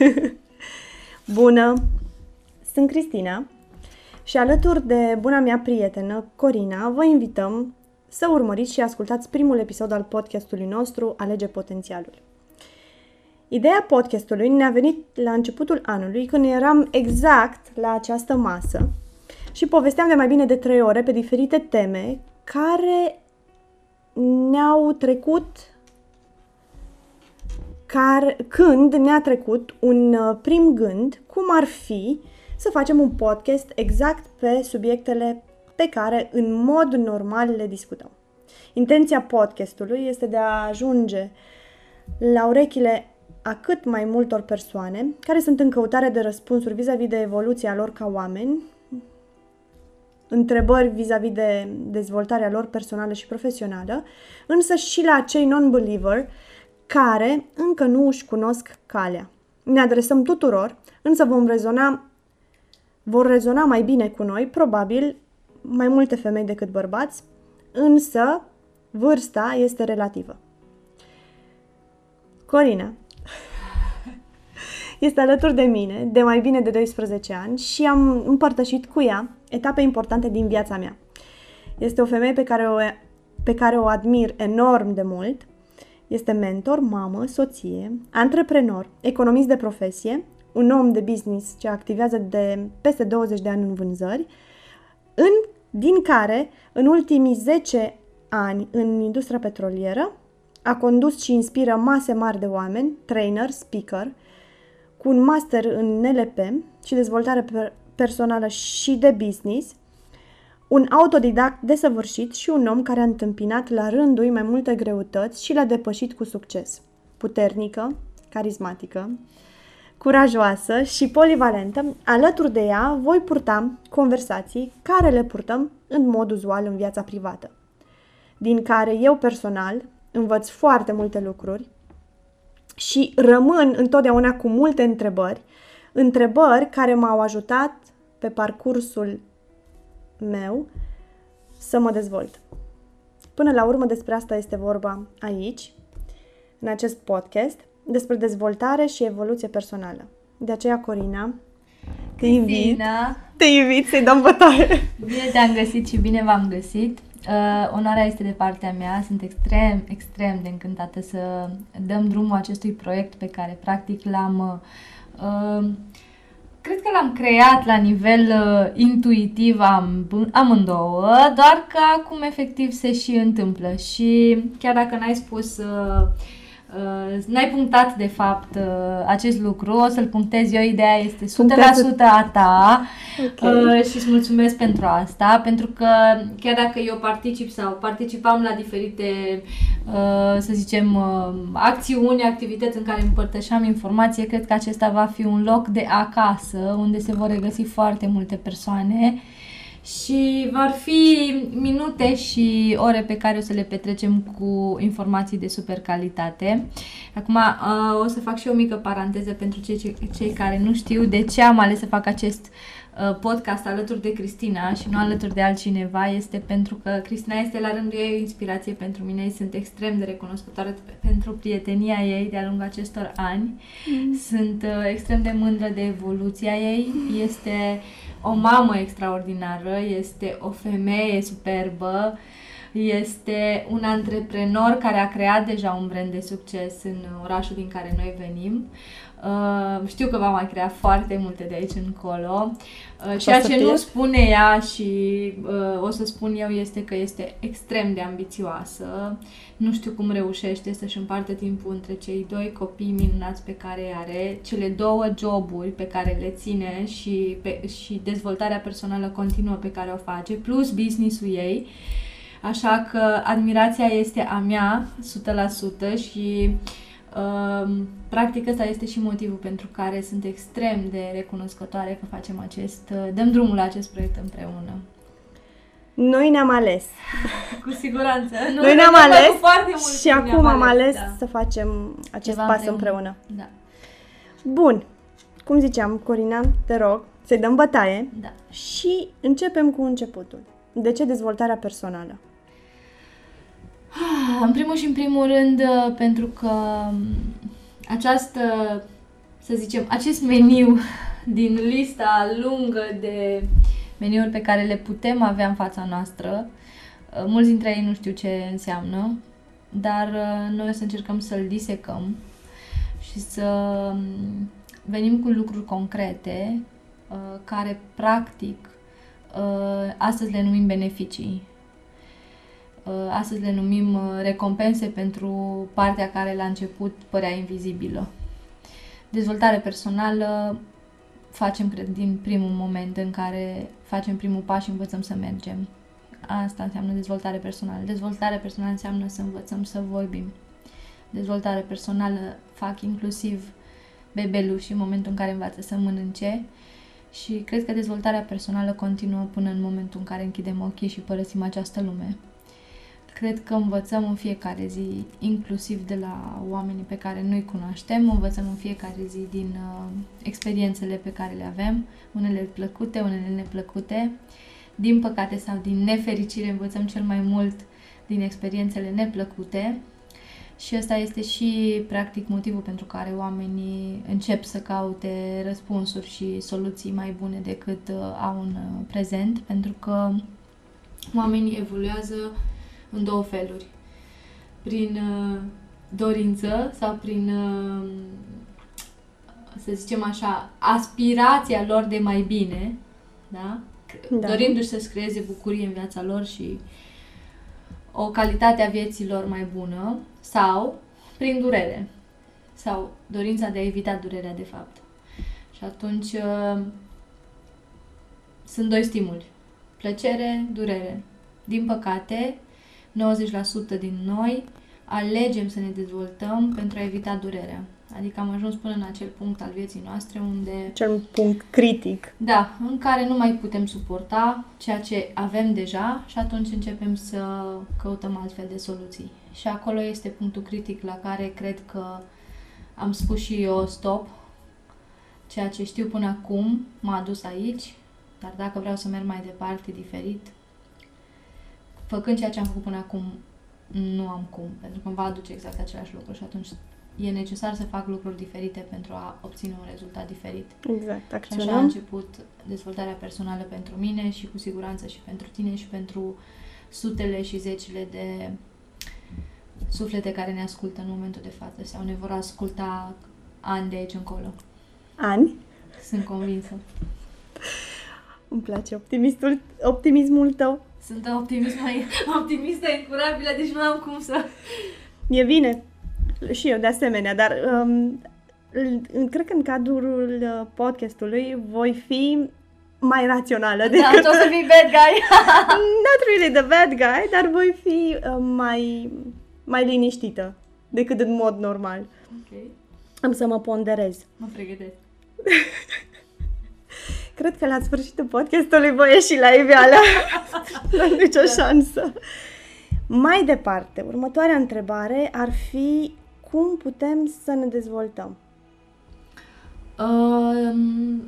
Bună! Sunt Cristina și alături de buna mea prietenă, Corina, vă invităm să urmăriți și ascultați primul episod al podcastului nostru Alege Potențialul. Ideea podcastului ne-a venit la începutul anului când eram exact la această masă și povesteam de mai bine de trei ore pe diferite teme care ne-au trecut care, când ne-a trecut un uh, prim gând cum ar fi să facem un podcast exact pe subiectele pe care în mod normal le discutăm. Intenția podcastului este de a ajunge la urechile a cât mai multor persoane care sunt în căutare de răspunsuri vis-a-vis de evoluția lor ca oameni, întrebări vis-a-vis de dezvoltarea lor personală și profesională, însă și la cei non-believer care încă nu își cunosc calea. Ne adresăm tuturor, însă vom rezona, vor rezona mai bine cu noi, probabil mai multe femei decât bărbați, însă vârsta este relativă. Corina este alături de mine de mai bine de 12 ani și am împărtășit cu ea etape importante din viața mea. Este o femeie pe care o, pe care o admir enorm de mult este mentor, mamă, soție, antreprenor, economist de profesie, un om de business ce activează de peste 20 de ani în vânzări, în, din care în ultimii 10 ani în industria petrolieră a condus și inspiră mase mari de oameni, trainer, speaker, cu un master în NLP și dezvoltare personală și de business, un autodidact desăvârșit și un om care a întâmpinat la rândul mai multe greutăți și l-a depășit cu succes. Puternică, carismatică, curajoasă și polivalentă, alături de ea voi purta conversații care le purtăm în mod uzual în viața privată, din care eu personal învăț foarte multe lucruri și rămân întotdeauna cu multe întrebări, întrebări care m-au ajutat pe parcursul meu să mă dezvolt. Până la urmă despre asta este vorba aici, în acest podcast, despre dezvoltare și evoluție personală. De aceea, Corina, te invit, te invit să-i dăm bătaie. Bine te-am găsit și bine v-am găsit. Uh, onoarea este de partea mea, sunt extrem, extrem de încântată să dăm drumul acestui proiect pe care practic l-am uh, Cred că l-am creat la nivel uh, intuitiv am, amândouă, doar că acum efectiv se și întâmplă. Și chiar dacă n-ai spus uh, Uh, n-ai punctat de fapt uh, acest lucru, o să-l punctez eu, ideea este 100% a ta. Okay. uh, și îți mulțumesc pentru asta, pentru că chiar dacă eu particip sau participam la diferite, uh, să zicem, uh, acțiuni, activități în care împărtășeam informație, cred că acesta va fi un loc de acasă, unde se vor regăsi foarte multe persoane și vor fi minute și ore pe care o să le petrecem cu informații de super calitate. Acum uh, o să fac și o mică paranteză pentru cei, cei care nu știu de ce am ales să fac acest uh, podcast alături de Cristina și nu alături de altcineva este pentru că Cristina este la rândul ei o inspirație pentru mine. Sunt extrem de recunoscătoare pentru prietenia ei de-a lungul acestor ani. Mm. Sunt uh, extrem de mândră de evoluția ei. Este uh, o mamă extraordinară, este o femeie superbă, este un antreprenor care a creat deja un brand de succes în orașul din care noi venim. Uh, știu că va mai crea foarte multe de aici încolo. Uh, ceea ce nu spune ea și uh, o să spun eu este că este extrem de ambițioasă. Nu știu cum reușește să-și împarte timpul între cei doi copii minunați pe care are, cele două joburi pe care le ține și, pe, și dezvoltarea personală continuă pe care o face, plus business-ul ei. Așa că admirația este a mea 100% și uh, Practic ăsta este și motivul pentru care sunt extrem de recunoscătoare că facem acest, dăm drumul la acest proiect împreună. Noi ne-am ales. Cu siguranță. Noi, Noi ne-am ales foarte mult și acum am ales da. să facem acest Ceva pas împreună. împreună. Da. Bun. Cum ziceam, Corina, te rog să-i dăm bătaie da. și începem cu începutul. De ce dezvoltarea personală? În primul și în primul rând, uh, pentru că um, această, să să zicem, acest meniu din lista lungă de meniuri pe care le putem avea în fața noastră. Uh, mulți dintre ei nu știu ce înseamnă, dar uh, noi o să încercăm să-l disecăm și să um, venim cu lucruri concrete uh, care, practic, astăzi le numim beneficii. Astăzi le numim recompense pentru partea care la început părea invizibilă. Dezvoltare personală facem, cred, din primul moment în care facem primul pas și învățăm să mergem. Asta înseamnă dezvoltare personală. Dezvoltare personală înseamnă să învățăm să vorbim. Dezvoltare personală fac inclusiv bebeluși în momentul în care învață să mănânce și cred că dezvoltarea personală continuă până în momentul în care închidem ochii și părăsim această lume. Cred că învățăm în fiecare zi, inclusiv de la oamenii pe care nu-i cunoaștem, învățăm în fiecare zi din uh, experiențele pe care le avem, unele plăcute, unele neplăcute. Din păcate sau din nefericire învățăm cel mai mult din experiențele neplăcute și ăsta este și practic motivul pentru care oamenii încep să caute răspunsuri și soluții mai bune decât uh, au în uh, prezent, pentru că oamenii evoluează în două feluri. Prin uh, dorință sau prin, uh, să zicem așa, aspirația lor de mai bine, da? da. Dorindu-și să-și creeze bucurie în viața lor și o calitate a vieții lor mai bună sau prin durere sau dorința de a evita durerea de fapt. Și atunci uh, sunt doi stimuli. Plăcere, durere. Din păcate, 90% din noi alegem să ne dezvoltăm pentru a evita durerea. Adică am ajuns până în acel punct al vieții noastre unde... Cel punct critic. Da, în care nu mai putem suporta ceea ce avem deja și atunci începem să căutăm altfel de soluții. Și acolo este punctul critic la care cred că am spus și eu stop. Ceea ce știu până acum m-a adus aici, dar dacă vreau să merg mai departe, diferit, făcând ceea ce am făcut până acum, nu am cum, pentru că îmi va aduce exact același lucru și atunci e necesar să fac lucruri diferite pentru a obține un rezultat diferit. Exact, acționăm. Și așa a început dezvoltarea personală pentru mine și cu siguranță și pentru tine și pentru sutele și zecile de suflete care ne ascultă în momentul de față sau ne vor asculta ani de aici încolo. Ani? Sunt convinsă. Îmi place optimistul, optimismul tău. Sunt optimist mai optimistă, incurabilă, deci nu am cum să... E bine. Și eu de asemenea, dar um, cred că în cadrul uh, podcastului voi fi mai rațională da, decât... Da, o să fii bad guy. Not really the bad guy, dar voi fi uh, mai, mai liniștită decât în mod normal. Ok. Am să mă ponderez. Mă pregătesc. Cred că la sfârșitul podcastului voi ieși la iveală. nu am nicio da. șansă. Mai departe, următoarea întrebare ar fi cum putem să ne dezvoltăm? Um,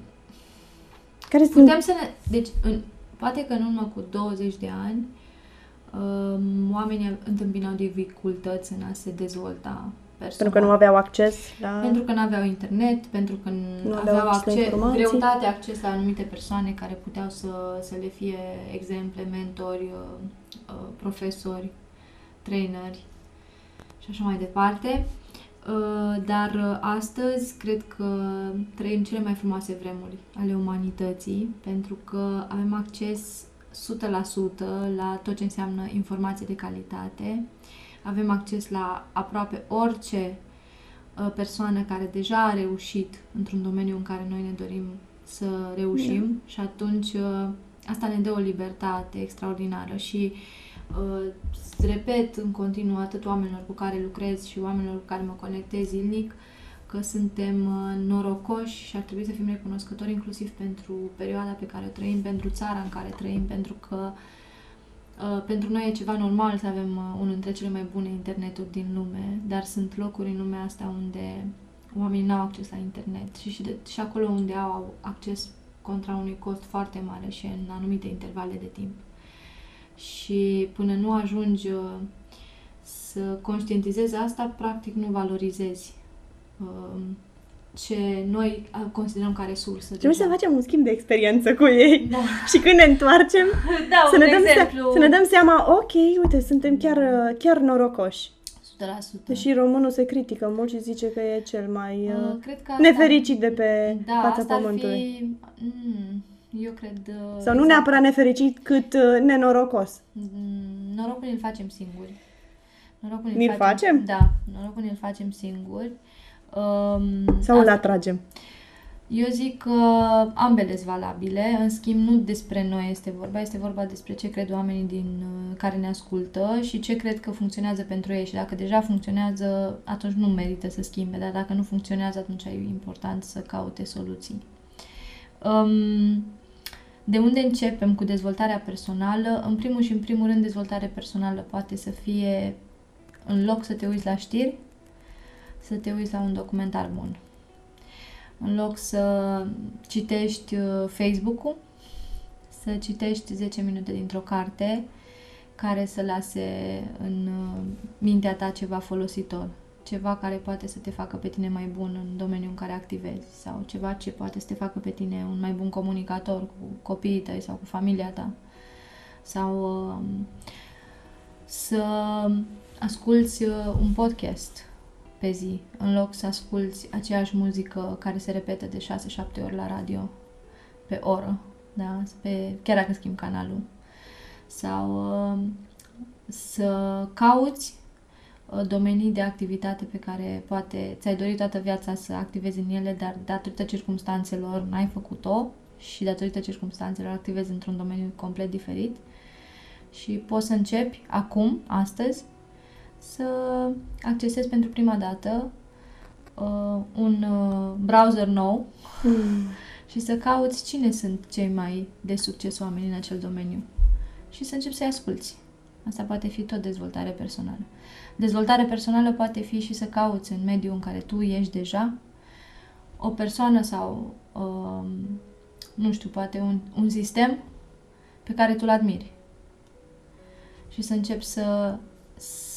Care putem sunt... să ne... Deci, în, poate că în urmă cu 20 de ani, um, oamenii întâmpinau dificultăți în a se dezvolta personal. Pentru că nu aveau acces la... Pentru că nu aveau internet, pentru că nu aveau acces, greutate acces la anumite persoane care puteau să, să le fie exemple, mentori, uh, uh, profesori, traineri și așa mai departe. Uh, dar astăzi cred că trăim cele mai frumoase vremuri ale umanității pentru că avem acces 100% la tot ce înseamnă informație de calitate avem acces la aproape orice uh, persoană care deja a reușit într-un domeniu în care noi ne dorim să reușim yeah. și atunci uh, asta ne dă o libertate extraordinară și uh, repet în continuu atât oamenilor cu care lucrez și oamenilor cu care mă conectez zilnic că suntem uh, norocoși și ar trebui să fim recunoscători inclusiv pentru perioada pe care o trăim, pentru țara în care trăim, pentru că uh, Uh, pentru noi e ceva normal să avem uh, unul dintre cele mai bune interneturi din lume, dar sunt locuri în lumea asta unde oamenii nu au acces la internet și, și, de, și acolo unde au acces contra unui cost foarte mare și în anumite intervale de timp. Și până nu ajungi uh, să conștientizezi asta, practic nu valorizezi uh, ce noi uh, considerăm ca resursă. Trebuie deja. să facem un schimb de experiență cu ei. Da. Și când ne întoarcem, Da, să, un ne dăm exemplu. să ne dăm seama, ok, uite, suntem chiar, chiar norocoși. 100%. Deși românul se critică mult și zice că e cel mai Uh, uh, cred că asta, nefericit de pe da, fața asta ar pământului. fi, mm, eu cred... uh, Sau nu neapărat nefericit, cât uh, nenorocos. Mm, Norocul îl facem singuri. Norocul Ni-l facem? Da, norocul îl facem singuri. Um, Sau îl asta- atragem. Eu zic că ambele sunt valabile, în schimb nu despre noi este vorba, este vorba despre ce cred oamenii din uh, care ne ascultă și ce cred că funcționează pentru ei și dacă deja funcționează, atunci nu merită să schimbe, dar dacă nu funcționează, atunci e important să caute soluții. Um, de unde începem cu dezvoltarea personală? În primul și în primul rând, dezvoltare personală poate să fie în loc să te uiți la știri, să te uiți la un documentar bun. În loc să citești uh, Facebook-ul, să citești 10 minute dintr-o carte care să lase în uh, mintea ta ceva folositor, ceva care poate să te facă pe tine mai bun în domeniul în care activezi sau ceva ce poate să te facă pe tine un mai bun comunicator cu copiii tăi sau cu familia ta. Sau uh, să asculți uh, un podcast pe zi, în loc să asculți aceeași muzică care se repetă de 6-7 ori la radio pe oră, da? pe, chiar dacă schimbi canalul. Sau uh, să cauți uh, domenii de activitate pe care poate ți-ai dorit toată viața să activezi în ele, dar datorită circumstanțelor n-ai făcut-o și datorită circumstanțelor activezi într-un domeniu complet diferit și poți să începi acum, astăzi, să accesezi pentru prima dată uh, un uh, browser nou Mm. și să cauți cine sunt cei mai de succes oameni în acel domeniu și să începi să-i asculți. Asta poate fi tot dezvoltare personală. Dezvoltare personală poate fi și să cauți în mediul în care tu ești deja o persoană sau, um, nu știu, poate un, un sistem pe care tu-l admiri. Și să începi să,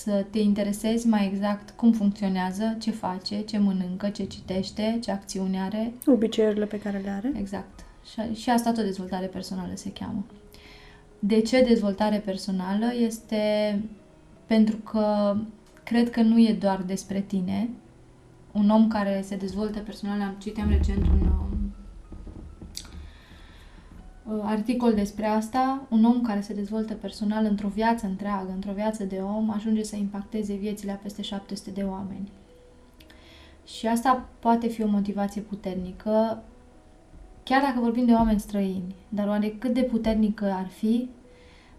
să te interesezi mai exact cum funcționează, ce face, ce mănâncă, ce citește, ce acțiune are, Obiceiurile pe care le are. Exact. Și, și asta tot dezvoltare personală se cheamă. De ce dezvoltare personală? Este pentru că cred că nu e doar despre tine. Un om care se dezvoltă personal, am citeam recent un articol despre asta, un om care se dezvoltă personal într-o viață întreagă, într-o viață de om, ajunge să impacteze viețile a peste 700 de oameni. Și asta poate fi o motivație puternică, chiar dacă vorbim de oameni străini, dar oare cât de puternică ar fi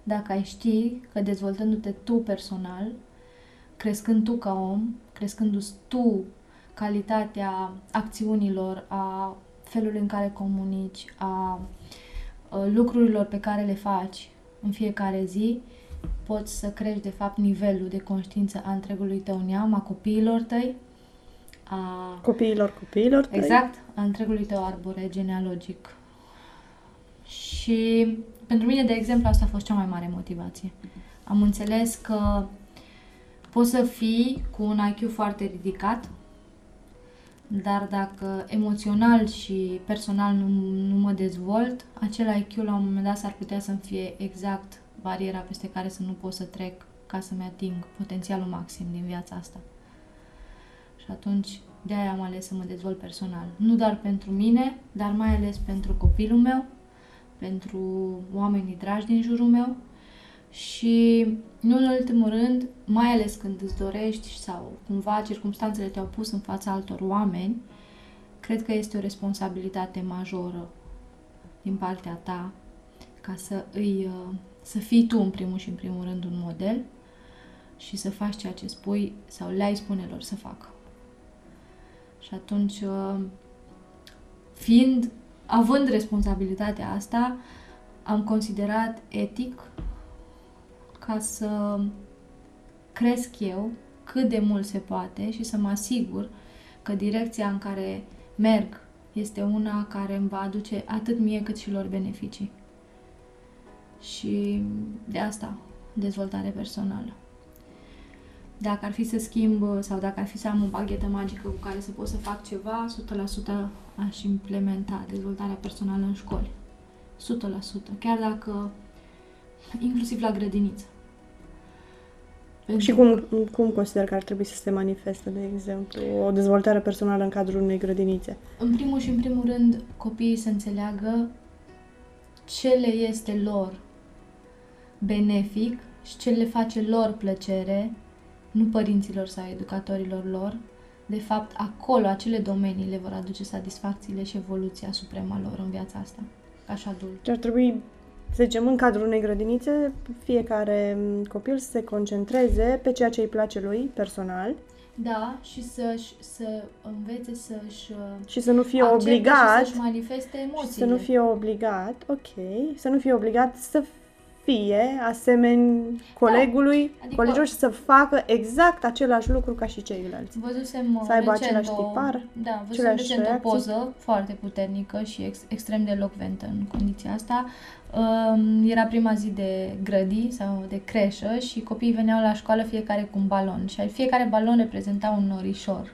dacă ai ști că dezvoltându-te tu personal, crescând tu ca om, crescându-ți tu calitatea acțiunilor, a felului în care comunici, a uh, lucrurilor pe care le faci în fiecare zi, poți să crești de fapt nivelul de conștiință a întregului tău neam, a copiilor tăi, a Copiilor copiilor tăi. Exact, a întregului tău arbore genealogic. Și pentru mine, de exemplu, asta a fost cea mai mare motivație. Am înțeles că poți să fii cu un IQ foarte ridicat, dar dacă emoțional și personal nu, nu mă dezvolt, acel IQ la un moment dat s-ar putea să-mi fie exact bariera peste care să nu pot să trec ca să-mi ating potențialul maxim din viața asta. Și atunci de aia am ales să mă dezvolt personal. Nu doar pentru mine, dar mai ales pentru copilul meu, pentru oamenii dragi din jurul meu și, nu în ultimul rând, mai ales când îți dorești sau cumva circumstanțele te-au pus în fața altor oameni, cred că este o responsabilitate majoră din partea ta ca să îi, uh, să fii tu în primul și în primul rând un model și să faci ceea ce spui sau le-ai spune lor să facă. Și atunci, uh, fiind, având responsabilitatea asta, am considerat etic ca să cresc eu cât de mult se poate și să mă asigur că direcția în care merg este una care îmi va aduce atât mie cât și lor beneficii. Și de asta, dezvoltare personală. dacă ar fi să schimb sau dacă ar fi să am o baghetă magică cu care să pot să fac ceva, 100% aș implementa dezvoltarea personală în școli. 100%. Chiar dacă, inclusiv la grădiniță. Pentru... Și cum, cum consider că ar trebui să se manifeste, de exemplu, o dezvoltare personală în cadrul unei grădinițe? În primul și în primul rând, copiii să înțeleagă ce le este lor benefic și ce le face lor plăcere, nu părinților sau educatorilor lor, de fapt, acolo, acele domenii le vor aduce satisfacțiile și evoluția suprema lor în viața asta, ca și adult. Ce ar trebui să zicem, în cadrul unei grădinițe, fiecare copil să se concentreze pe ceea ce îi place lui personal. Da, și să să învețe să-și și să nu fie obligat să-și manifeste emoțiile. Să nu fie obligat, ok, să nu fie obligat să fie asemeni colegului, da, adică, colegilor și să facă exact același lucru ca și ceilalți. Văzusem să aibă același o, tipar, Da, văzusem recent o poză foarte puternică și ex, extrem de locventă în condiția asta. Um, era prima zi de grădi sau de creșă și copiii veneau la școală fiecare cu un balon și fiecare balon reprezenta un norișor.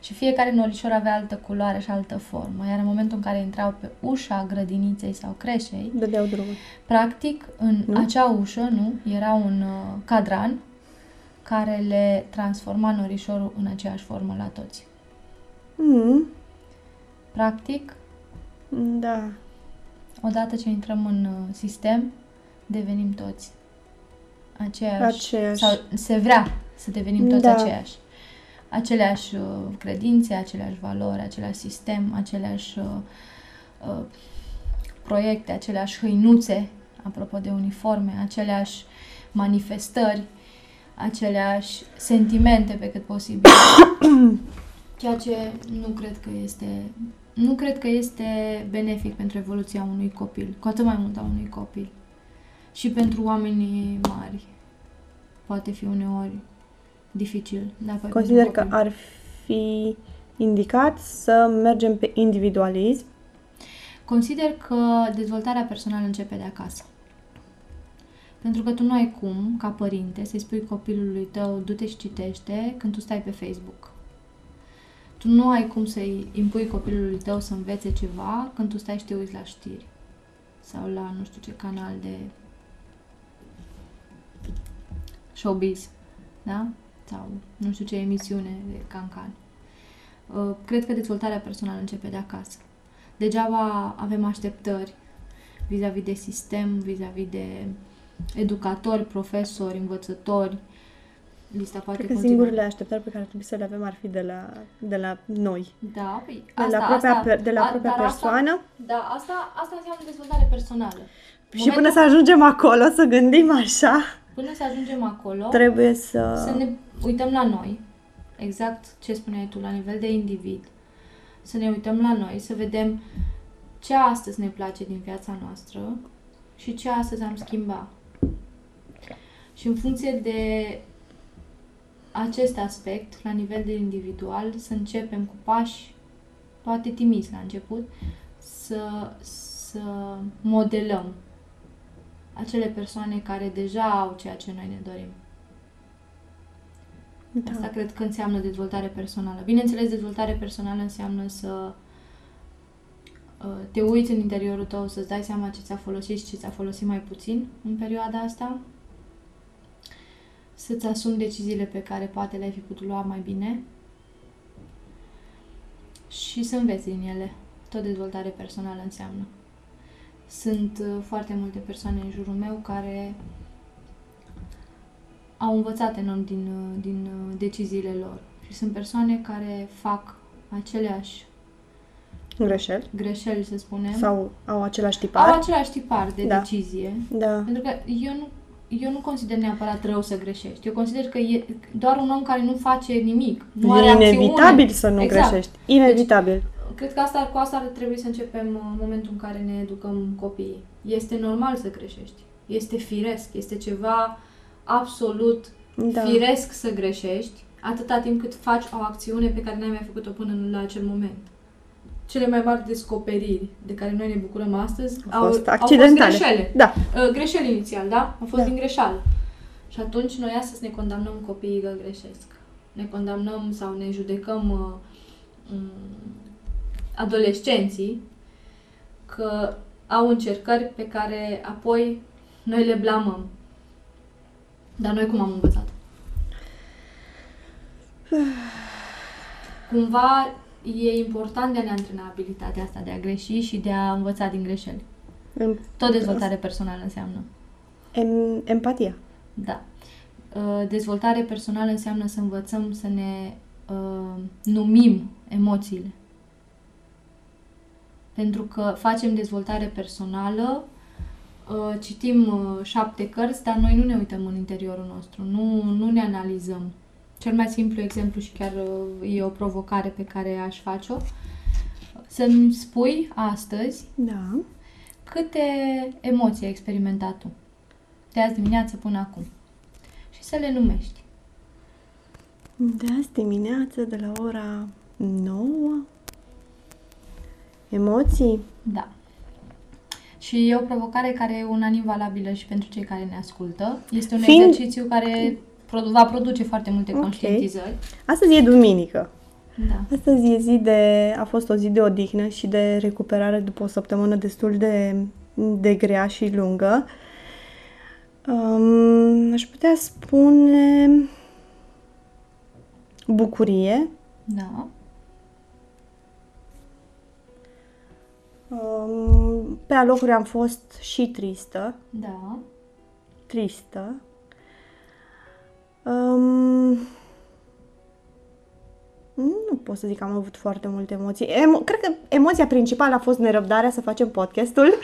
Și fiecare norișor avea altă culoare și altă formă, iar în momentul în care intrau pe ușa grădiniței sau creșei, dădeau drumul. Practic, în nu? acea ușă, nu, era un uh, cadran care le transforma norișorul în aceeași formă la toți. Mm. Practic, da. Odată ce intrăm în uh, sistem, devenim toți aceeași. aceeași. Sau se vrea să devenim toți da. aceeași aceleași uh, credințe, aceleași valori, același sistem, aceleași uh, uh, proiecte, aceleași hăinuțe, apropo de uniforme, aceleași manifestări, aceleași sentimente pe cât posibil. Ceea ce nu cred că este nu cred că este benefic pentru evoluția unui copil, cu atât mai mult a unui copil. Și pentru oamenii mari poate fi uneori dificil. Da, Consider că ar fi indicat să mergem pe individualism. Consider că dezvoltarea personală începe de acasă. Pentru că tu nu ai cum, ca părinte, să-i spui copilului tău, du-te și citește când tu stai pe Facebook. Tu nu ai cum să-i impui copilului tău să învețe ceva când tu stai și te uiți la știri. Sau la nu știu ce canal de showbiz. Da? Sau nu știu ce emisiune de cancan. Uh, cred că dezvoltarea personală începe de acasă. Degeaba avem așteptări vis-a-vis de sistem, vis-a-vis de educatori, profesori, învățători. Lista poate Cred că continua. singurele așteptări pe care trebuie să le avem ar fi de la, de la noi. Da, păi de asta, la propria, asta, de la propria a, persoană. Asta, da, asta, asta înseamnă dezvoltare personală. Și Momentul... până să ajungem acolo, să gândim așa. Până să ajungem acolo, trebuie să... Să ne uităm la noi, exact ce spuneai tu, la nivel de individ, să ne uităm la noi, să vedem ce astăzi ne place din viața noastră și ce astăzi am schimbat. Și în funcție de acest aspect, la nivel de individual, să începem cu pași, poate timizi la început, să, să modelăm acele persoane care deja au ceea ce noi ne dorim. Da. Asta cred că înseamnă dezvoltare personală. Bineînțeles, dezvoltare personală înseamnă să uh, te uiți în interiorul tău, să-ți dai seama ce ți-a folosit și ce ți-a folosit mai puțin în perioada asta, să-ți asumi deciziile pe care poate le-ai fi putut lua mai bine și să înveți din ele. Tot dezvoltare personală înseamnă. Sunt uh, foarte multe persoane în jurul meu care au învățat enorm din, uh, din uh, deciziile lor. Și sunt persoane care fac aceleași greșeli, greșeli să spunem. Sau au același tipar. Au același tipar de da. decizie. Da. Pentru că eu nu, eu nu consider neapărat rău să greșești. Eu consider că e doar un om care nu face nimic. Nu e are inevitabil acțiune. să nu exact. greșești. Inevitabil. Deci, cred că asta, cu asta ar trebui să începem uh, în momentul în care ne educăm copiii. Este normal să greșești. Este firesc. Este ceva absolut da. firesc să greșești, atâta timp cât faci o acțiune pe care n-ai mai făcut-o până la acel moment. Cele mai mari descoperiri de care noi ne bucurăm astăzi au, au fost, accidentale. au fost greșele. Da. Uh, greșeli inițial, da? Au fost da. din greșeală. Și atunci noi astăzi ne condamnăm copiii că greșesc. Ne condamnăm sau ne judecăm uh, um, adolescenții că au încercări pe care apoi noi le blamăm. Dar noi cum am învățat? Cumva e important de a ne antrena abilitatea asta de a greși și de a învăța din greșeli. Tot dezvoltare personală înseamnă. Em, empatia. Da. Uh, dezvoltare personală înseamnă să învățăm să ne uh, numim emoțiile. Pentru că facem dezvoltare personală, uh, citim uh, șapte cărți, dar noi nu ne uităm în interiorul nostru, nu, nu ne analizăm. Cel mai simplu exemplu și chiar uh, e o provocare pe care aș face-o, să-mi spui astăzi Da. câte emoții ai experimentat tu de azi dimineață până acum și să le numești. De azi dimineață, de la ora 9, emoții? Da. Și e o provocare care e unanim valabilă și pentru cei care ne ascultă. Este un Fiind- exercițiu care produ- va produce foarte multe Ok. conștientizări. Astăzi e duminică. Da. Astăzi e zi de, a fost o zi de odihnă și de recuperare după o săptămână destul de, de grea și lungă. Um, aș putea spune bucurie, Da. Um, pe alocuri am fost și tristă, Da. tristă. Um, nu pot să zic că am avut foarte multe emoții. Emo- cred că emoția principală a fost nerăbdarea să facem podcastul.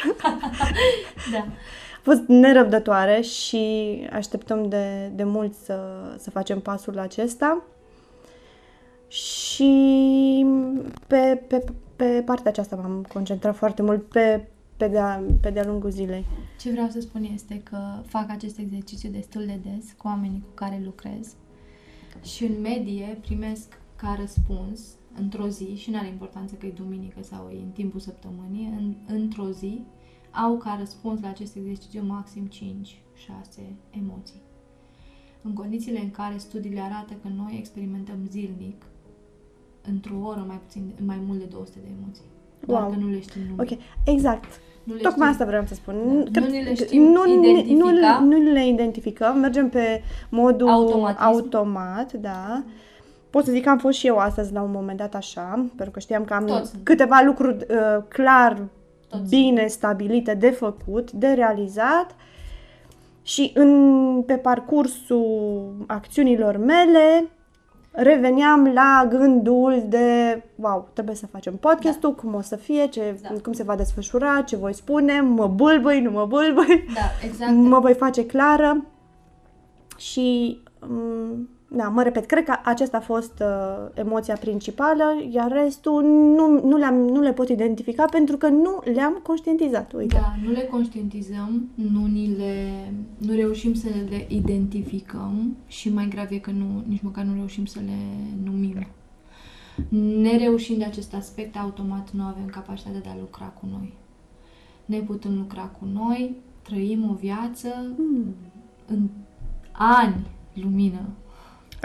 Da. A fost nerăbdătoare și așteptăm de, de mult să, să facem pasul acesta. Și pe, pe, pe partea aceasta m-am concentrat foarte mult pe, pe, de-a, pe de-a lungul zilei. Ce vreau să spun este că fac acest exercițiu destul de des cu oamenii cu care lucrez și în medie primesc ca răspuns într-o zi, și nu are importanță că e duminică sau e în timpul săptămânii, în, într-o zi au ca răspuns la acest exercițiu maxim 5-6 emoții. În condițiile în care studiile arată că noi experimentăm zilnic, într-o oră mai puțin, mai mult de 200 de emoții. Doar Wow. că nu le știm numi. Ok, exact. Nu le Tocmai știm. asta vreau să spun. Da. Nu ni le că știm nu, identifica. Nu, nu le identificăm, mergem pe modul Automatism. automat, da. Pot să zic că am fost și eu astăzi la un moment dat așa, pentru că știam că am Toți sunt. câteva lucruri uh, clar Toți. bine stabilite de făcut, de realizat și în, pe parcursul acțiunilor mele reveneam la gândul de wow, trebuie să facem podcastul, cum o să fie, ce, Da. cum se va desfășura, ce voi spune, mă bâlbâi, nu mă bâlbâi, Da, exact. mă voi face clară și um, da, mă repet, cred că aceasta a fost uh, emoția principală, iar restul nu, nu, le-am, nu le pot identifica pentru că nu le-am conștientizat. Uite. Da, nu le conștientizăm, nu, ni le, nu reușim să le identificăm și mai grav e că nu, nici măcar nu reușim să le numim. Nereușind de acest aspect, automat nu avem capacitatea de a lucra cu noi. Neputând lucra cu noi, trăim o viață Hmm. în ani lumină,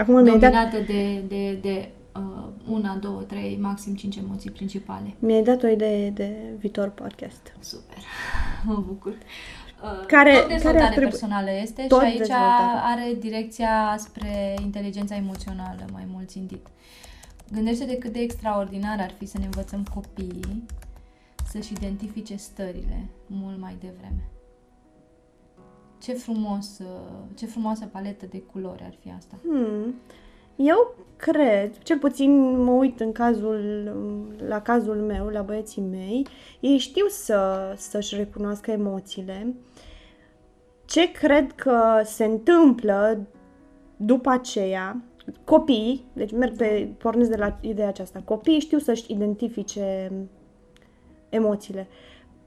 Acum mi-ai dat, dominată de, de, de uh, una, două, trei, maxim cinci emoții principale. mi-ai dat o idee de viitor podcast. Super, mă bucur. Uh, Care- tot care dezvoltare ar trebui- personală este Tot și aici dezvoltare. are direcția spre inteligența emoțională mai mult țintit. Gândește-te cât de extraordinar ar fi să ne învățăm copiii să-și identifice stările mult mai devreme. Ce frumos, uh, ce frumoasă paletă de culori ar fi asta. Hmm. Eu cred, cel puțin mă uit în cazul, la cazul meu, la băieții mei, ei știu să, să-și recunoască emoțiile. Ce cred că se întâmplă după aceea, copiii, deci merg pe, pornesc de la ideea aceasta, copiii știu să-și identifice emoțiile.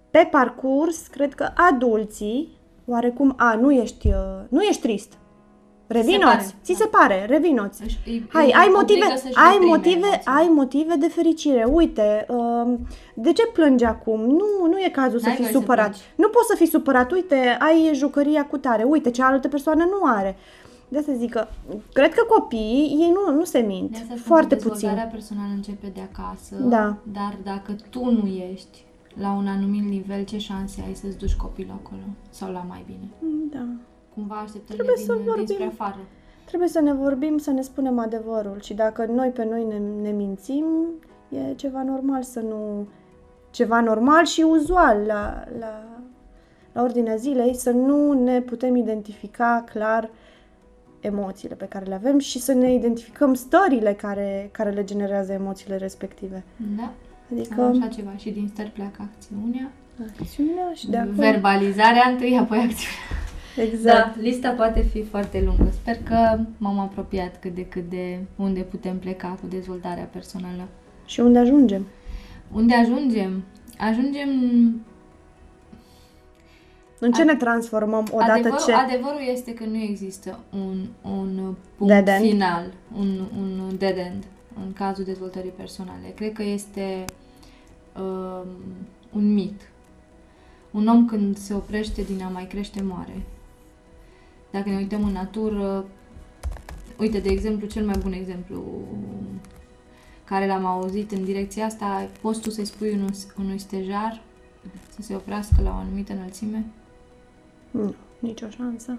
Pe parcurs, cred că adulții, oarecum, a, nu ești, uh, nu ești trist, Revinoți, ți da. se pare, revinoți. Își- îi- Hai, îi ai obligă motive, să-și ai reprime motive, emoțiile. ai motive de fericire. Uite, uh, de ce plângi acum? Nu, nu e cazul să N-ai fii voie să supărat. plângi. nu poți să fii supărat. Uite, ai jucăria cu tare. Uite, cealaltă persoană nu are. De asta zic că, cred că copiii, ei nu, nu se mint. De asta spun Foarte că puțin. dezvoltarea personală începe de acasă, Da. dar dacă tu nu ești la un anumit nivel, ce șanse ai să-ți duci copilul acolo? Sau la mai bine? Da. Cumva așteptările Trebuie să din, vorbim. dinspre afară. Trebuie să ne vorbim, să ne spunem adevărul și dacă noi pe noi ne, ne mințim, e ceva normal să nu... Ceva normal și uzual la, la, la ordinea zilei, să nu ne putem identifica clar emoțiile pe care le avem și să ne identificăm stările care, care le generează emoțiile respective. Da? Adică Cam așa ceva. Și din stări pleacă acțiunea. acțiunea și de acolo. Verbalizarea întâi, apoi acțiunea. Exact. Da, lista poate fi foarte lungă. Sper că m-am apropiat cât de cât de unde putem pleca cu dezvoltarea personală. Și unde ajungem? Unde ajungem? Ajungem... În ce Ad- ne transformăm odată adevărul, ce... adevărul este că nu există un, un punct Dead end. final, un, un dead end în cazul dezvoltării personale. Cred că este um, un mit. Un om când se oprește din a mai crește, moare. Dacă ne uităm în natură, uite, de exemplu, cel mai bun exemplu care l-am auzit în direcția asta, poți tu să-i spui unui, unui stejar să se oprească la o anumită înălțime? Nu, nicio șansă.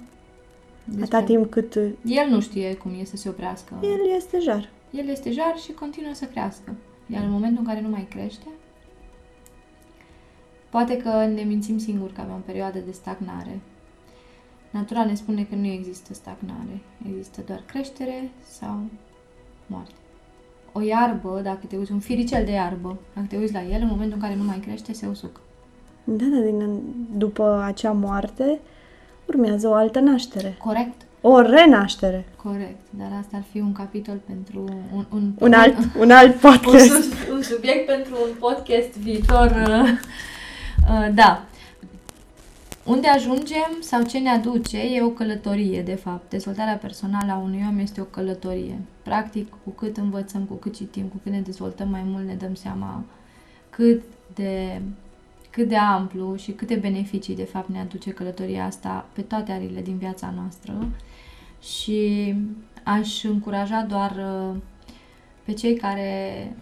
Despre- Atâta timp cât El nu știe cum e să se oprească. el este jar. El este jar și continuă să crească. Iar în momentul în care nu mai crește, poate că ne mințim singuri că avem o perioadă de stagnare. Natura ne spune că nu există stagnare, există doar creștere sau moarte. O iarbă, dacă te uiți, un firicel de iarbă, dacă te uiți la el, în momentul în care nu mai crește, se usucă. Da, da, din, după acea moarte urmează o altă naștere. Corect? O renaștere. Corect. Dar asta ar fi un capitol pentru un, un, Un alt, un alt un, podcast. sub- un subiect pentru un podcast viitor. uh, uh, Da. Unde ajungem sau ce ne aduce e o călătorie, de fapt. Dezvoltarea personală a unui om este o călătorie. Practic, cu cât învățăm, cu cât citim, cu cât ne dezvoltăm mai mult, ne dăm seama cât de, cât de amplu și câte beneficii, de fapt, ne aduce călătoria asta pe toate arile din viața noastră. Și aș încuraja doar uh, pe cei care,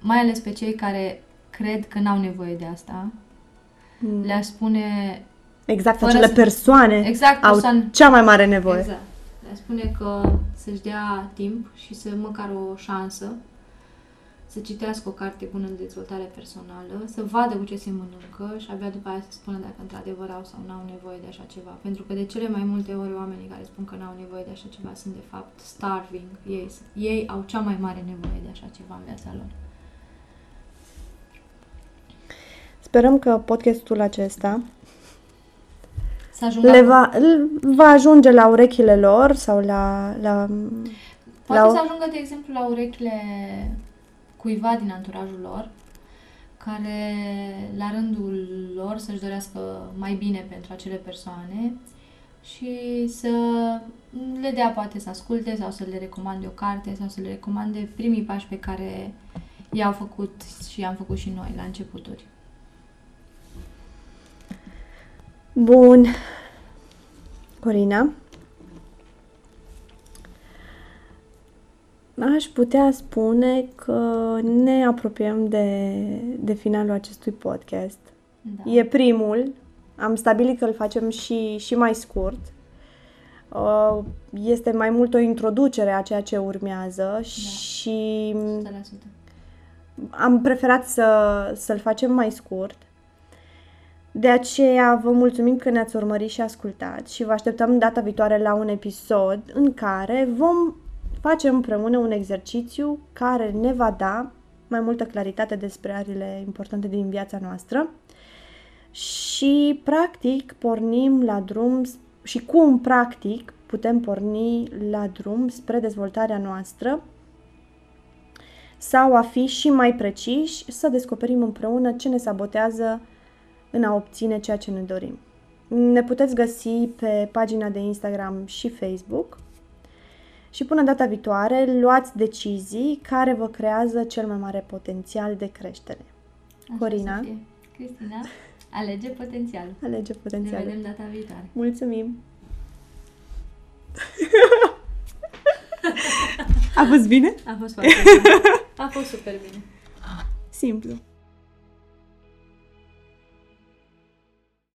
mai ales pe cei care cred că n-au nevoie de asta, Mm. le-aș spune Exact, Fără acele să- persoane exact au persoane- cea mai mare nevoie. Exact. Le-aș spune că să-și dea timp și să măcar o șansă să citească o carte bună de dezvoltare personală, să vadă cu ce se mănâncă și abia după aia să spună dacă într-adevăr au sau n-au nevoie de așa ceva. Pentru că de cele mai multe ori oamenii care spun că n-au nevoie de așa ceva sunt de fapt starving. Ei, ei au cea mai mare nevoie de așa ceva în viața lor. Sperăm că podcastul acesta Să ajungă le va, va ajunge la urechile lor sau la... la Poate la o- să ajungă, de exemplu, la urechile cuiva din anturajul lor, care la rândul lor să-și dorească mai bine pentru acele persoane și să le dea poate să asculte sau să le recomande o carte sau să le recomande primii pași pe care i-au făcut și i-am făcut și noi la începuturi. Bun. Corina. Aș putea spune că ne apropiem de, de finalul acestui podcast. Da. E primul. Am stabilit că îl facem și, și mai scurt. Uh, Este mai mult o introducere a ceea ce urmează și 100%. am preferat să, să-l facem mai scurt. De aceea vă mulțumim că ne-ați urmărit și ascultat și vă așteptăm data viitoare la un episod în care vom face împreună un exercițiu care ne va da mai multă claritate despre arile importante din viața noastră și practic pornim la drum și cum practic putem porni la drum spre dezvoltarea noastră sau a fi și mai preciși, să descoperim împreună ce ne sabotează în a obține ceea ce ne dorim. Ne puteți găsi pe pagina de Instagram și Facebook. Și până data viitoare, luați decizii care vă creează cel mai mare potențial de creștere. Așa Corina? să fie. Cristina, alege potențial. Alege Ne potențial. vedem data viitoare. Mulțumim! A fost bine? A fost foarte bine. A fost super bine. Simplu.